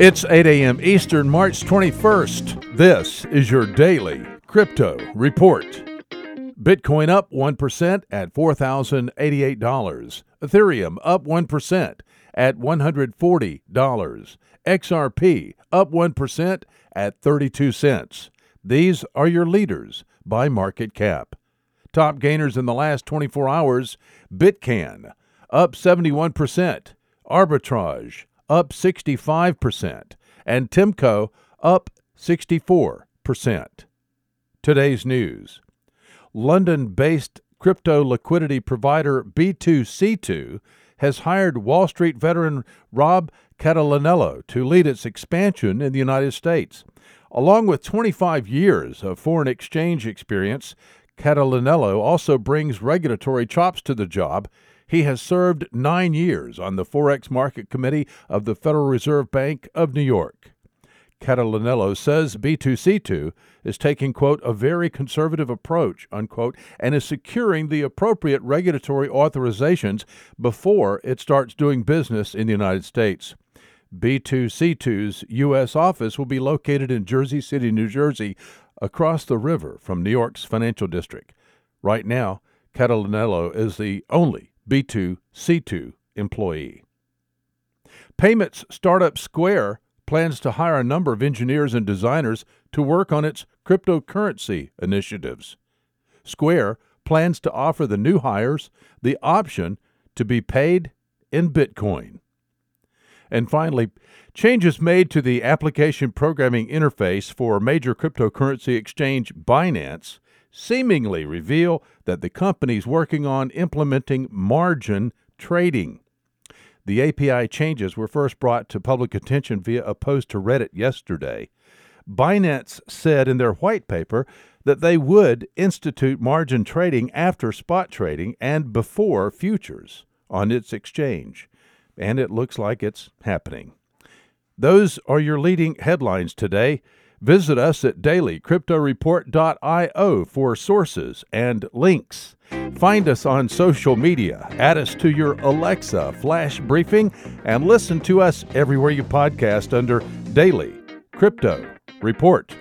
It's 8 a.m. Eastern, March 21st. This is your daily crypto report. Bitcoin up 1% at $4,088. Ethereum up 1% at $140. XRP up 1% at 32 cents. These are your leaders by market cap. Top gainers in the last 24 hours Bitcan up 71%, Arbitrage up 65%, and Timco up 64%. Today's news London based crypto liquidity provider B2C2 has hired Wall Street veteran Rob Catalanello to lead its expansion in the United States. Along with 25 years of foreign exchange experience, Catalanello also brings regulatory chops to the job he has served nine years on the Forex Market Committee of the Federal Reserve Bank of New York. Catalanello says B2C2 is taking, quote, a very conservative approach, unquote, and is securing the appropriate regulatory authorizations before it starts doing business in the United States. B2C2's U.S. office will be located in Jersey City, New Jersey, across the river from New York's financial district. Right now, Catalanello is the only B2C2 employee. Payments startup Square plans to hire a number of engineers and designers to work on its cryptocurrency initiatives. Square plans to offer the new hires the option to be paid in Bitcoin. And finally, changes made to the application programming interface for major cryptocurrency exchange Binance seemingly reveal that the company is working on implementing margin trading. The API changes were first brought to public attention via a post to Reddit yesterday. Binance said in their white paper that they would institute margin trading after spot trading and before futures on its exchange. And it looks like it's happening. Those are your leading headlines today. Visit us at dailycryptoreport.io for sources and links. Find us on social media, add us to your Alexa flash briefing, and listen to us everywhere you podcast under Daily Crypto Report.